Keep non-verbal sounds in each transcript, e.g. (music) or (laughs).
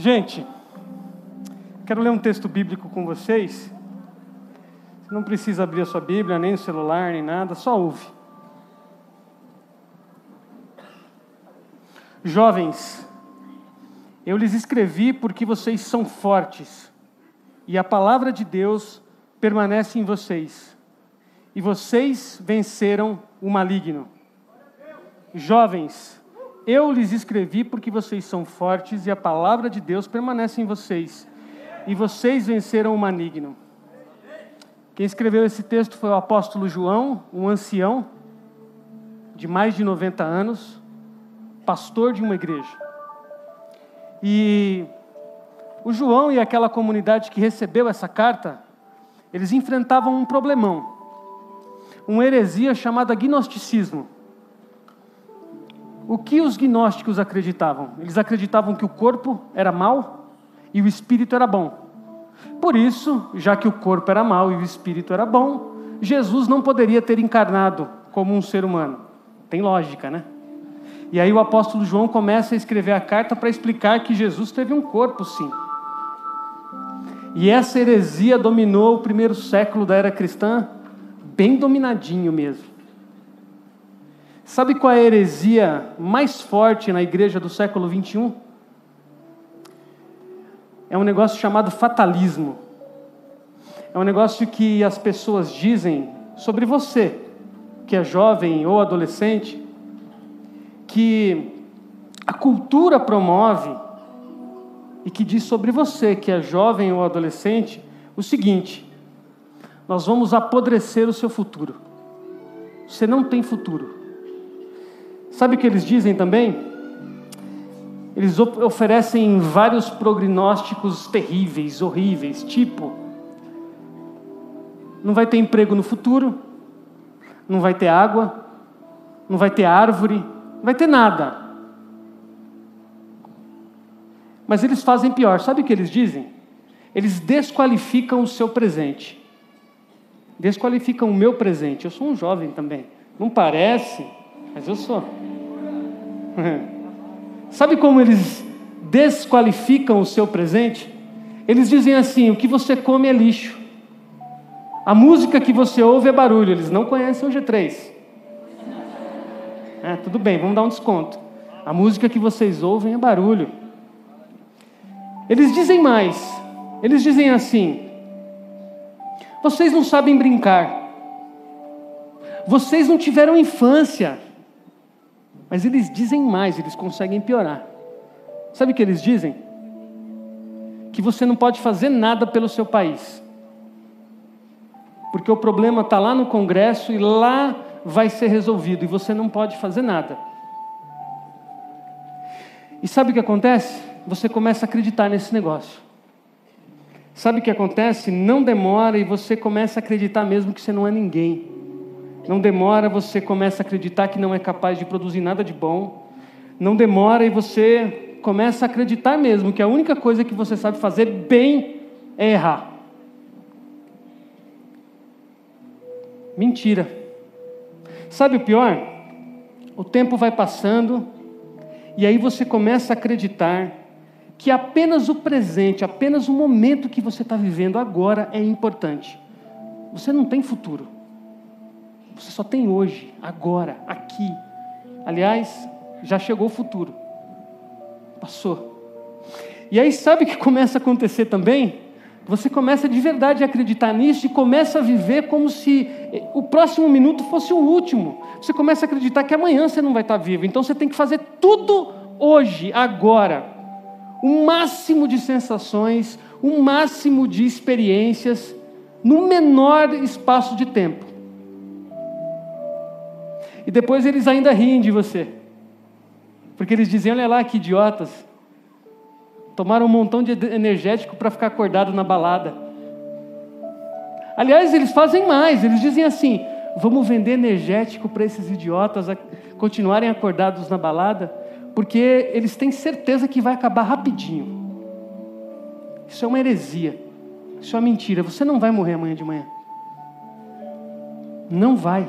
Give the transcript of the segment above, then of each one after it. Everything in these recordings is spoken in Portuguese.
Gente, quero ler um texto bíblico com vocês. Você não precisa abrir a sua Bíblia, nem o celular, nem nada, só ouve. Jovens, eu lhes escrevi porque vocês são fortes e a palavra de Deus permanece em vocês. E vocês venceram o maligno. Jovens, eu lhes escrevi porque vocês são fortes e a palavra de Deus permanece em vocês. E vocês venceram o maligno. Quem escreveu esse texto foi o apóstolo João, um ancião de mais de 90 anos, pastor de uma igreja. E o João e aquela comunidade que recebeu essa carta, eles enfrentavam um problemão, uma heresia chamada gnosticismo. O que os gnósticos acreditavam? Eles acreditavam que o corpo era mau e o espírito era bom. Por isso, já que o corpo era mau e o espírito era bom, Jesus não poderia ter encarnado como um ser humano. Tem lógica, né? E aí o apóstolo João começa a escrever a carta para explicar que Jesus teve um corpo, sim. E essa heresia dominou o primeiro século da era cristã, bem dominadinho mesmo. Sabe qual é a heresia mais forte na igreja do século 21? É um negócio chamado fatalismo. É um negócio que as pessoas dizem sobre você, que é jovem ou adolescente, que a cultura promove e que diz sobre você, que é jovem ou adolescente, o seguinte: nós vamos apodrecer o seu futuro. Você não tem futuro. Sabe o que eles dizem também? Eles oferecem vários prognósticos terríveis, horríveis, tipo: não vai ter emprego no futuro, não vai ter água, não vai ter árvore, não vai ter nada. Mas eles fazem pior, sabe o que eles dizem? Eles desqualificam o seu presente. Desqualificam o meu presente. Eu sou um jovem também. Não parece, mas eu sou. Sabe como eles desqualificam o seu presente? Eles dizem assim: o que você come é lixo. A música que você ouve é barulho. Eles não conhecem o G3. (laughs) É, tudo bem, vamos dar um desconto. A música que vocês ouvem é barulho. Eles dizem mais. Eles dizem assim: vocês não sabem brincar. Vocês não tiveram infância. Mas eles dizem mais, eles conseguem piorar. Sabe o que eles dizem? Que você não pode fazer nada pelo seu país. Porque o problema está lá no Congresso e lá vai ser resolvido e você não pode fazer nada. E sabe o que acontece? você começa a acreditar nesse negócio. Sabe o que acontece? Não demora e você começa a acreditar mesmo que você não é ninguém. Não demora, você começa a acreditar que não é capaz de produzir nada de bom. Não demora e você começa a acreditar mesmo que a única coisa que você sabe fazer bem é errar. Mentira. Sabe o pior? O tempo vai passando e aí você começa a acreditar que apenas o presente, apenas o momento que você está vivendo agora é importante. Você não tem futuro. Você só tem hoje, agora, aqui. Aliás, já chegou o futuro. Passou. E aí, sabe o que começa a acontecer também? Você começa de verdade a acreditar nisso e começa a viver como se o próximo minuto fosse o último. Você começa a acreditar que amanhã você não vai estar vivo. Então você tem que fazer tudo hoje, agora o máximo de sensações, o máximo de experiências no menor espaço de tempo. E depois eles ainda riem de você. Porque eles dizem: olha lá que idiotas. Tomaram um montão de energético para ficar acordado na balada. Aliás, eles fazem mais, eles dizem assim: vamos vender energético para esses idiotas continuarem acordados na balada porque eles têm certeza que vai acabar rapidinho. Isso é uma heresia. Isso é uma mentira. Você não vai morrer amanhã de manhã. Não vai.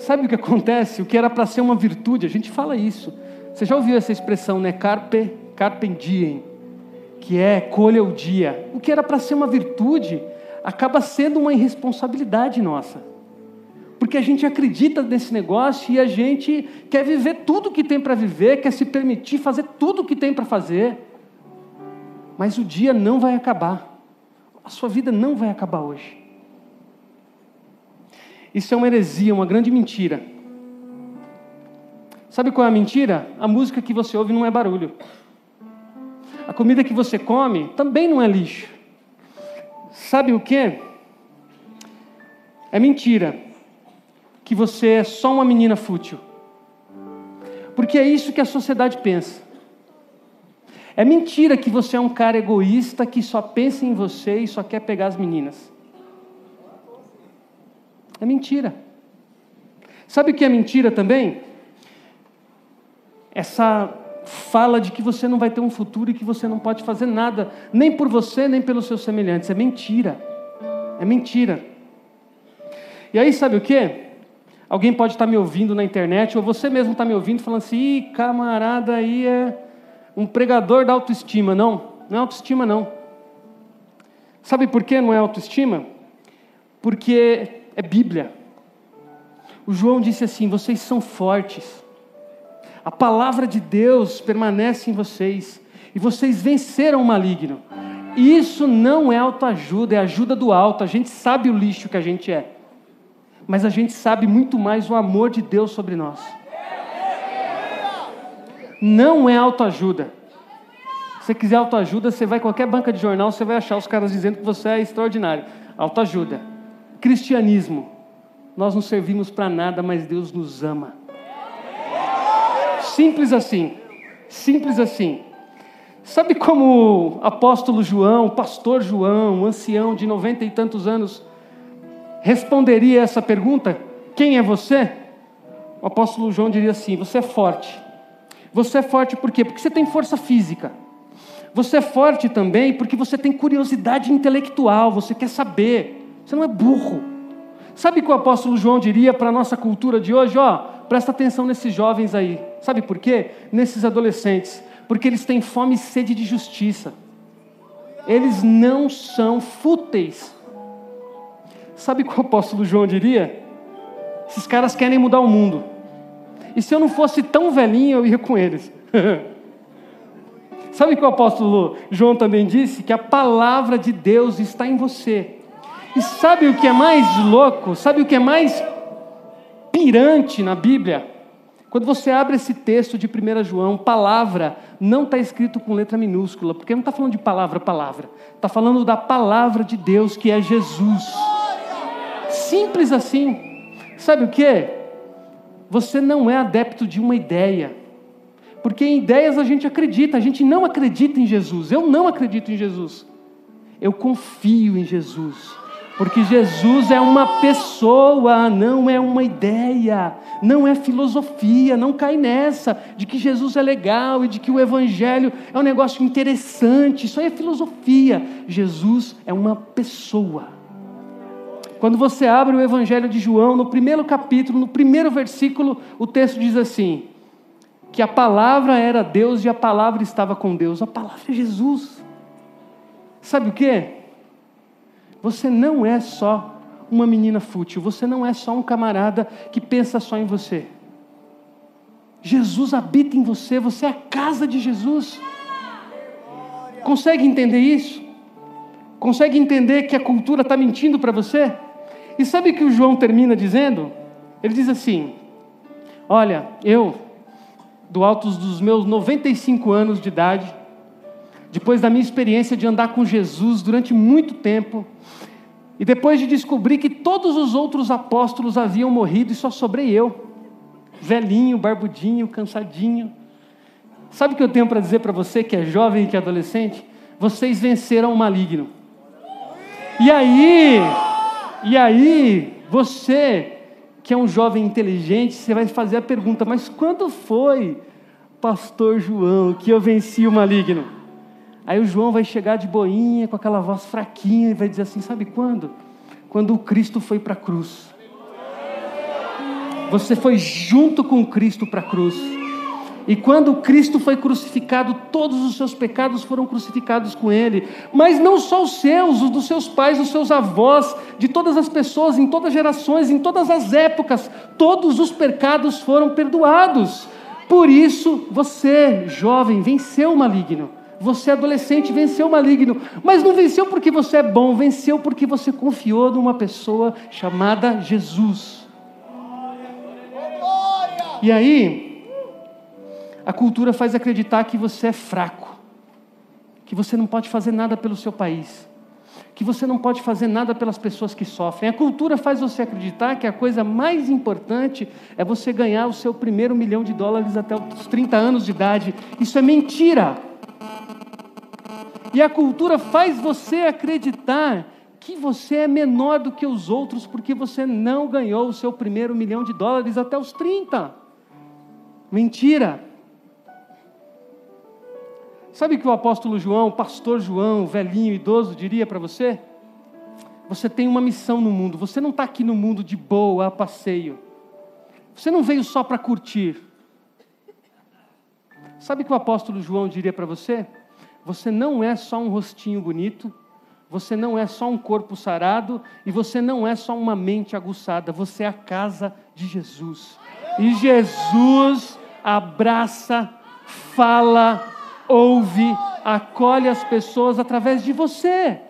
Sabe o que acontece? O que era para ser uma virtude, a gente fala isso. Você já ouviu essa expressão, né? Carpe, carpe diem, que é colha o dia. O que era para ser uma virtude acaba sendo uma irresponsabilidade nossa. Porque a gente acredita nesse negócio e a gente quer viver tudo o que tem para viver, quer se permitir fazer tudo o que tem para fazer. Mas o dia não vai acabar. A sua vida não vai acabar hoje. Isso é uma heresia, uma grande mentira. Sabe qual é a mentira? A música que você ouve não é barulho. A comida que você come também não é lixo. Sabe o que? É mentira que você é só uma menina fútil. Porque é isso que a sociedade pensa. É mentira que você é um cara egoísta que só pensa em você e só quer pegar as meninas. É mentira. Sabe o que é mentira também? Essa fala de que você não vai ter um futuro e que você não pode fazer nada, nem por você, nem pelos seus semelhantes. É mentira. É mentira. E aí, sabe o que? Alguém pode estar me ouvindo na internet, ou você mesmo está me ouvindo, falando assim: Ih, camarada aí é um pregador da autoestima. Não, não é autoestima, não. Sabe por que não é autoestima? Porque é Bíblia. O João disse assim: vocês são fortes, a palavra de Deus permanece em vocês, e vocês venceram o maligno. Isso não é autoajuda, é ajuda do alto. A gente sabe o lixo que a gente é, mas a gente sabe muito mais o amor de Deus sobre nós. Não é autoajuda. Se você quiser autoajuda, você vai em qualquer banca de jornal, você vai achar os caras dizendo que você é extraordinário. Autoajuda. Cristianismo. Nós não servimos para nada, mas Deus nos ama. Simples assim. Simples assim. Sabe como o apóstolo João, o pastor João, um ancião de noventa e tantos anos, responderia essa pergunta? Quem é você? O apóstolo João diria assim: Você é forte. Você é forte por quê? Porque você tem força física. Você é forte também porque você tem curiosidade intelectual, você quer saber. Você não é burro. Sabe o que o apóstolo João diria para a nossa cultura de hoje? Ó, presta atenção nesses jovens aí. Sabe por quê? Nesses adolescentes. Porque eles têm fome e sede de justiça. Eles não são fúteis. Sabe o que o apóstolo João diria? Esses caras querem mudar o mundo. E se eu não fosse tão velhinho, eu ia com eles. (laughs) Sabe o que o apóstolo João também disse? Que a palavra de Deus está em você. E sabe o que é mais louco? Sabe o que é mais pirante na Bíblia? Quando você abre esse texto de 1 João, palavra não está escrito com letra minúscula, porque não está falando de palavra, palavra. Está falando da palavra de Deus, que é Jesus. Simples assim. Sabe o que? Você não é adepto de uma ideia. Porque em ideias a gente acredita, a gente não acredita em Jesus. Eu não acredito em Jesus. Eu confio em Jesus. Porque Jesus é uma pessoa, não é uma ideia, não é filosofia, não cai nessa de que Jesus é legal e de que o Evangelho é um negócio interessante, isso aí é filosofia. Jesus é uma pessoa. Quando você abre o Evangelho de João, no primeiro capítulo, no primeiro versículo, o texto diz assim: que a palavra era Deus e a palavra estava com Deus. A palavra é Jesus. Sabe o que? Você não é só uma menina fútil, você não é só um camarada que pensa só em você. Jesus habita em você, você é a casa de Jesus. Consegue entender isso? Consegue entender que a cultura está mentindo para você? E sabe o que o João termina dizendo? Ele diz assim: Olha, eu, do alto dos meus 95 anos de idade, depois da minha experiência de andar com Jesus durante muito tempo, e depois de descobrir que todos os outros apóstolos haviam morrido e só sobrei eu, velhinho, barbudinho, cansadinho. Sabe o que eu tenho para dizer para você que é jovem e que é adolescente? Vocês venceram o maligno. E aí, e aí, você que é um jovem inteligente, você vai fazer a pergunta: mas quando foi, Pastor João, que eu venci o maligno? Aí o João vai chegar de boinha, com aquela voz fraquinha, e vai dizer assim: sabe quando? Quando o Cristo foi para a cruz. Você foi junto com Cristo para a cruz. E quando Cristo foi crucificado, todos os seus pecados foram crucificados com Ele. Mas não só os seus, os dos seus pais, os seus avós, de todas as pessoas, em todas as gerações, em todas as épocas, todos os pecados foram perdoados. Por isso, você, jovem, venceu o maligno. Você, adolescente, venceu o maligno. Mas não venceu porque você é bom, venceu porque você confiou numa pessoa chamada Jesus. E aí, a cultura faz acreditar que você é fraco, que você não pode fazer nada pelo seu país, que você não pode fazer nada pelas pessoas que sofrem. A cultura faz você acreditar que a coisa mais importante é você ganhar o seu primeiro milhão de dólares até os 30 anos de idade. Isso é mentira. E a cultura faz você acreditar que você é menor do que os outros porque você não ganhou o seu primeiro milhão de dólares até os 30. Mentira. Sabe o que o apóstolo João, o pastor João, velhinho, idoso, diria para você? Você tem uma missão no mundo. Você não está aqui no mundo de boa, a passeio. Você não veio só para curtir. Sabe o que o apóstolo João diria para você? Você não é só um rostinho bonito, você não é só um corpo sarado e você não é só uma mente aguçada, você é a casa de Jesus. E Jesus abraça, fala, ouve, acolhe as pessoas através de você.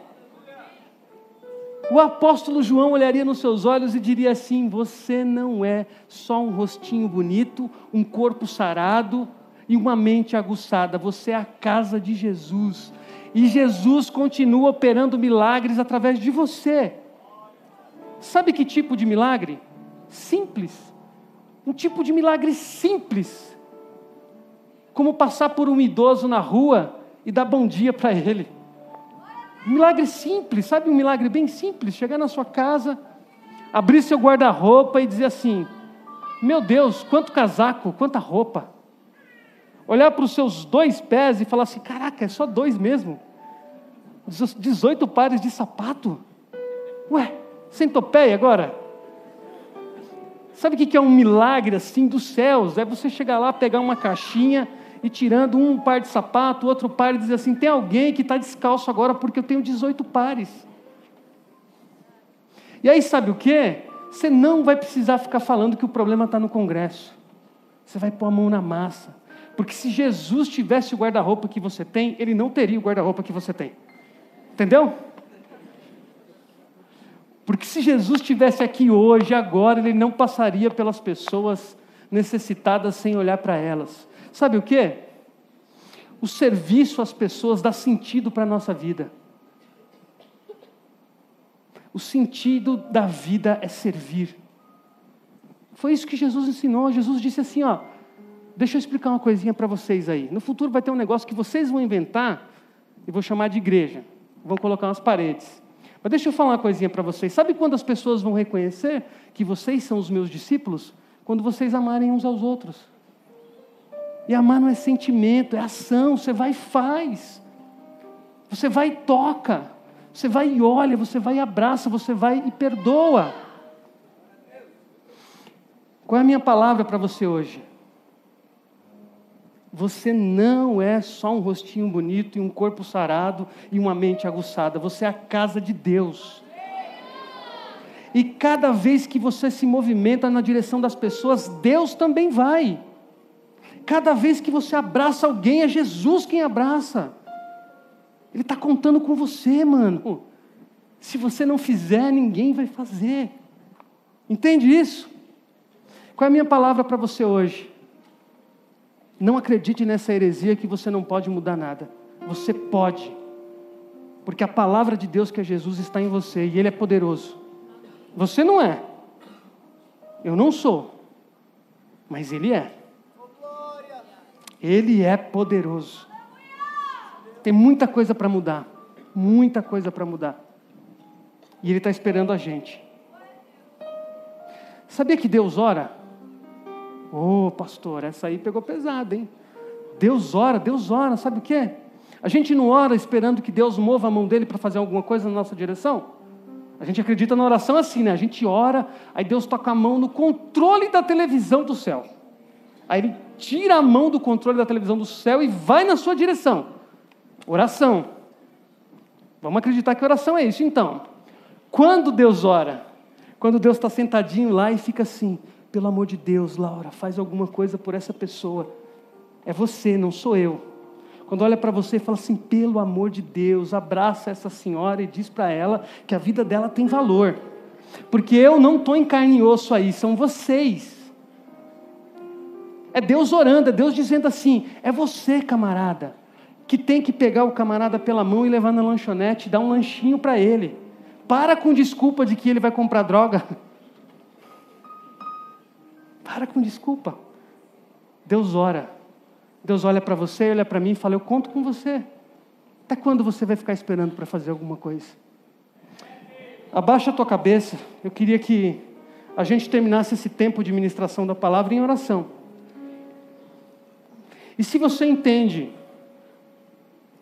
O apóstolo João olharia nos seus olhos e diria assim: Você não é só um rostinho bonito, um corpo sarado e uma mente aguçada, você é a casa de Jesus. E Jesus continua operando milagres através de você. Sabe que tipo de milagre? Simples. Um tipo de milagre simples como passar por um idoso na rua e dar bom dia para ele. Um milagre simples, sabe? Um milagre bem simples. Chegar na sua casa, abrir seu guarda-roupa e dizer assim: Meu Deus, quanto casaco, quanta roupa. Olhar para os seus dois pés e falar assim: Caraca, é só dois mesmo. 18 pares de sapato. Ué, centopeia agora? Sabe o que é um milagre assim dos céus? É você chegar lá, pegar uma caixinha e tirando um par de sapato, outro par e dizer assim: tem alguém que está descalço agora porque eu tenho 18 pares. E aí, sabe o que? Você não vai precisar ficar falando que o problema está no Congresso. Você vai pôr a mão na massa. Porque se Jesus tivesse o guarda-roupa que você tem, ele não teria o guarda-roupa que você tem. Entendeu? Porque se Jesus estivesse aqui hoje, agora, ele não passaria pelas pessoas necessitadas sem olhar para elas. Sabe o que? O serviço às pessoas dá sentido para a nossa vida. O sentido da vida é servir. Foi isso que Jesus ensinou. Jesus disse assim: ó, deixa eu explicar uma coisinha para vocês aí. No futuro vai ter um negócio que vocês vão inventar e vou chamar de igreja. Vão colocar umas paredes. Mas deixa eu falar uma coisinha para vocês. Sabe quando as pessoas vão reconhecer que vocês são os meus discípulos? Quando vocês amarem uns aos outros. E amar não é sentimento, é ação. Você vai e faz. Você vai e toca. Você vai e olha, você vai e abraça, você vai e perdoa. Qual é a minha palavra para você hoje? Você não é só um rostinho bonito e um corpo sarado e uma mente aguçada. Você é a casa de Deus. E cada vez que você se movimenta na direção das pessoas, Deus também vai. Cada vez que você abraça alguém, é Jesus quem abraça. Ele está contando com você, mano. Se você não fizer, ninguém vai fazer. Entende isso? Qual é a minha palavra para você hoje? Não acredite nessa heresia que você não pode mudar nada. Você pode. Porque a palavra de Deus que é Jesus está em você e Ele é poderoso. Você não é. Eu não sou. Mas Ele é. Ele é poderoso. Tem muita coisa para mudar. Muita coisa para mudar. E Ele está esperando a gente. Sabia que Deus ora? Ô oh, pastor, essa aí pegou pesado, hein? Deus ora, Deus ora, sabe o que? A gente não ora esperando que Deus mova a mão dele para fazer alguma coisa na nossa direção. A gente acredita na oração assim, né? A gente ora, aí Deus toca a mão no controle da televisão do céu. Aí ele tira a mão do controle da televisão do céu e vai na sua direção. Oração. Vamos acreditar que oração é isso. Então, quando Deus ora, quando Deus está sentadinho lá e fica assim, pelo amor de Deus, Laura, faz alguma coisa por essa pessoa. É você, não sou eu. Quando olha para você e fala assim, pelo amor de Deus, abraça essa senhora e diz para ela que a vida dela tem valor. Porque eu não estou em carne e osso aí, são vocês. É Deus orando, é Deus dizendo assim: é você, camarada, que tem que pegar o camarada pela mão e levar na lanchonete, dar um lanchinho para ele. Para com desculpa de que ele vai comprar droga. (laughs) Para com desculpa. Deus ora. Deus olha para você, olha para mim e fala: Eu conto com você. Até quando você vai ficar esperando para fazer alguma coisa? Abaixa a tua cabeça. Eu queria que a gente terminasse esse tempo de ministração da palavra em oração. E se você entende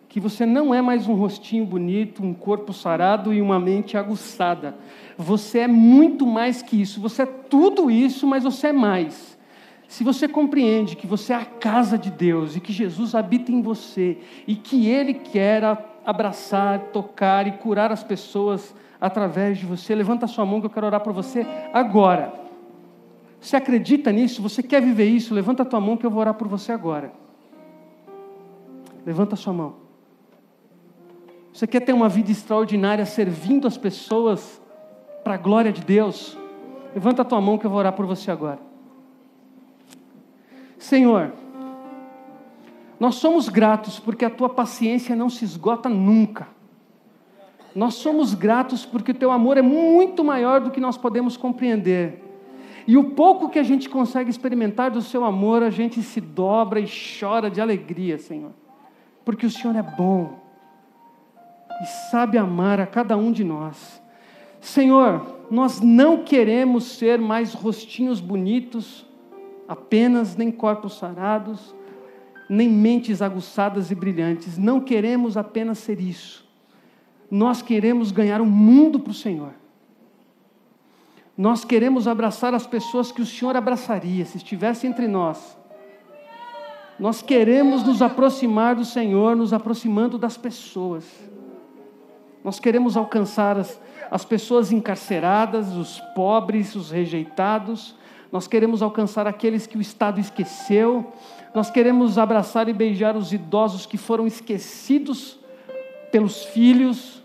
que você não é mais um rostinho bonito, um corpo sarado e uma mente aguçada, você é muito mais que isso. Você é tudo isso, mas você é mais. Se você compreende que você é a casa de Deus e que Jesus habita em você e que Ele quer abraçar, tocar e curar as pessoas através de você, levanta a sua mão que eu quero orar por você agora. Você acredita nisso? Você quer viver isso? Levanta a tua mão que eu vou orar por você agora. Levanta a sua mão. Você quer ter uma vida extraordinária servindo as pessoas para a glória de Deus? Levanta a tua mão que eu vou orar por você agora. Senhor, nós somos gratos porque a tua paciência não se esgota nunca. Nós somos gratos porque o teu amor é muito maior do que nós podemos compreender. E o pouco que a gente consegue experimentar do seu amor, a gente se dobra e chora de alegria, Senhor. Porque o Senhor é bom e sabe amar a cada um de nós. Senhor, nós não queremos ser mais rostinhos bonitos, apenas nem corpos sarados, nem mentes aguçadas e brilhantes. Não queremos apenas ser isso. Nós queremos ganhar o um mundo para o Senhor. Nós queremos abraçar as pessoas que o Senhor abraçaria se estivesse entre nós. Nós queremos nos aproximar do Senhor, nos aproximando das pessoas. Nós queremos alcançar as, as pessoas encarceradas, os pobres, os rejeitados, nós queremos alcançar aqueles que o Estado esqueceu, nós queremos abraçar e beijar os idosos que foram esquecidos pelos filhos,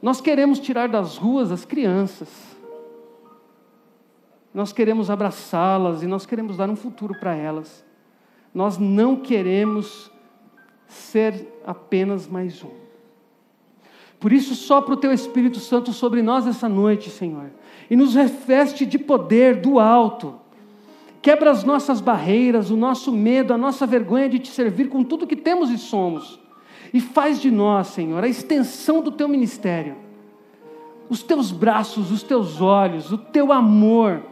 nós queremos tirar das ruas as crianças, nós queremos abraçá-las e nós queremos dar um futuro para elas, nós não queremos ser apenas mais um. Por isso, sopra o teu Espírito Santo sobre nós essa noite, Senhor e nos reveste de poder do alto. Quebra as nossas barreiras, o nosso medo, a nossa vergonha de te servir com tudo que temos e somos. E faz de nós, Senhor, a extensão do teu ministério. Os teus braços, os teus olhos, o teu amor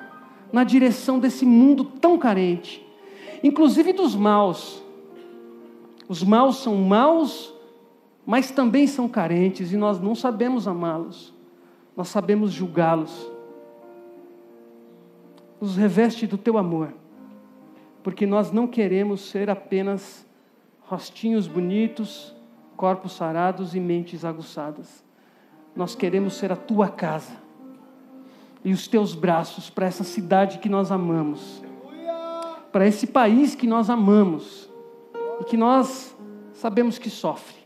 na direção desse mundo tão carente, inclusive dos maus. Os maus são maus, mas também são carentes e nós não sabemos amá-los, nós sabemos julgá-los nos reveste do teu amor, porque nós não queremos ser apenas rostinhos bonitos, corpos sarados e mentes aguçadas. Nós queremos ser a tua casa e os teus braços para essa cidade que nós amamos, para esse país que nós amamos e que nós sabemos que sofre.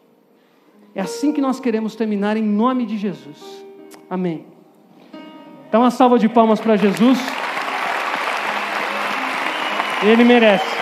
É assim que nós queremos terminar em nome de Jesus. Amém. Então, uma salva de palmas para Jesus. Ele merece.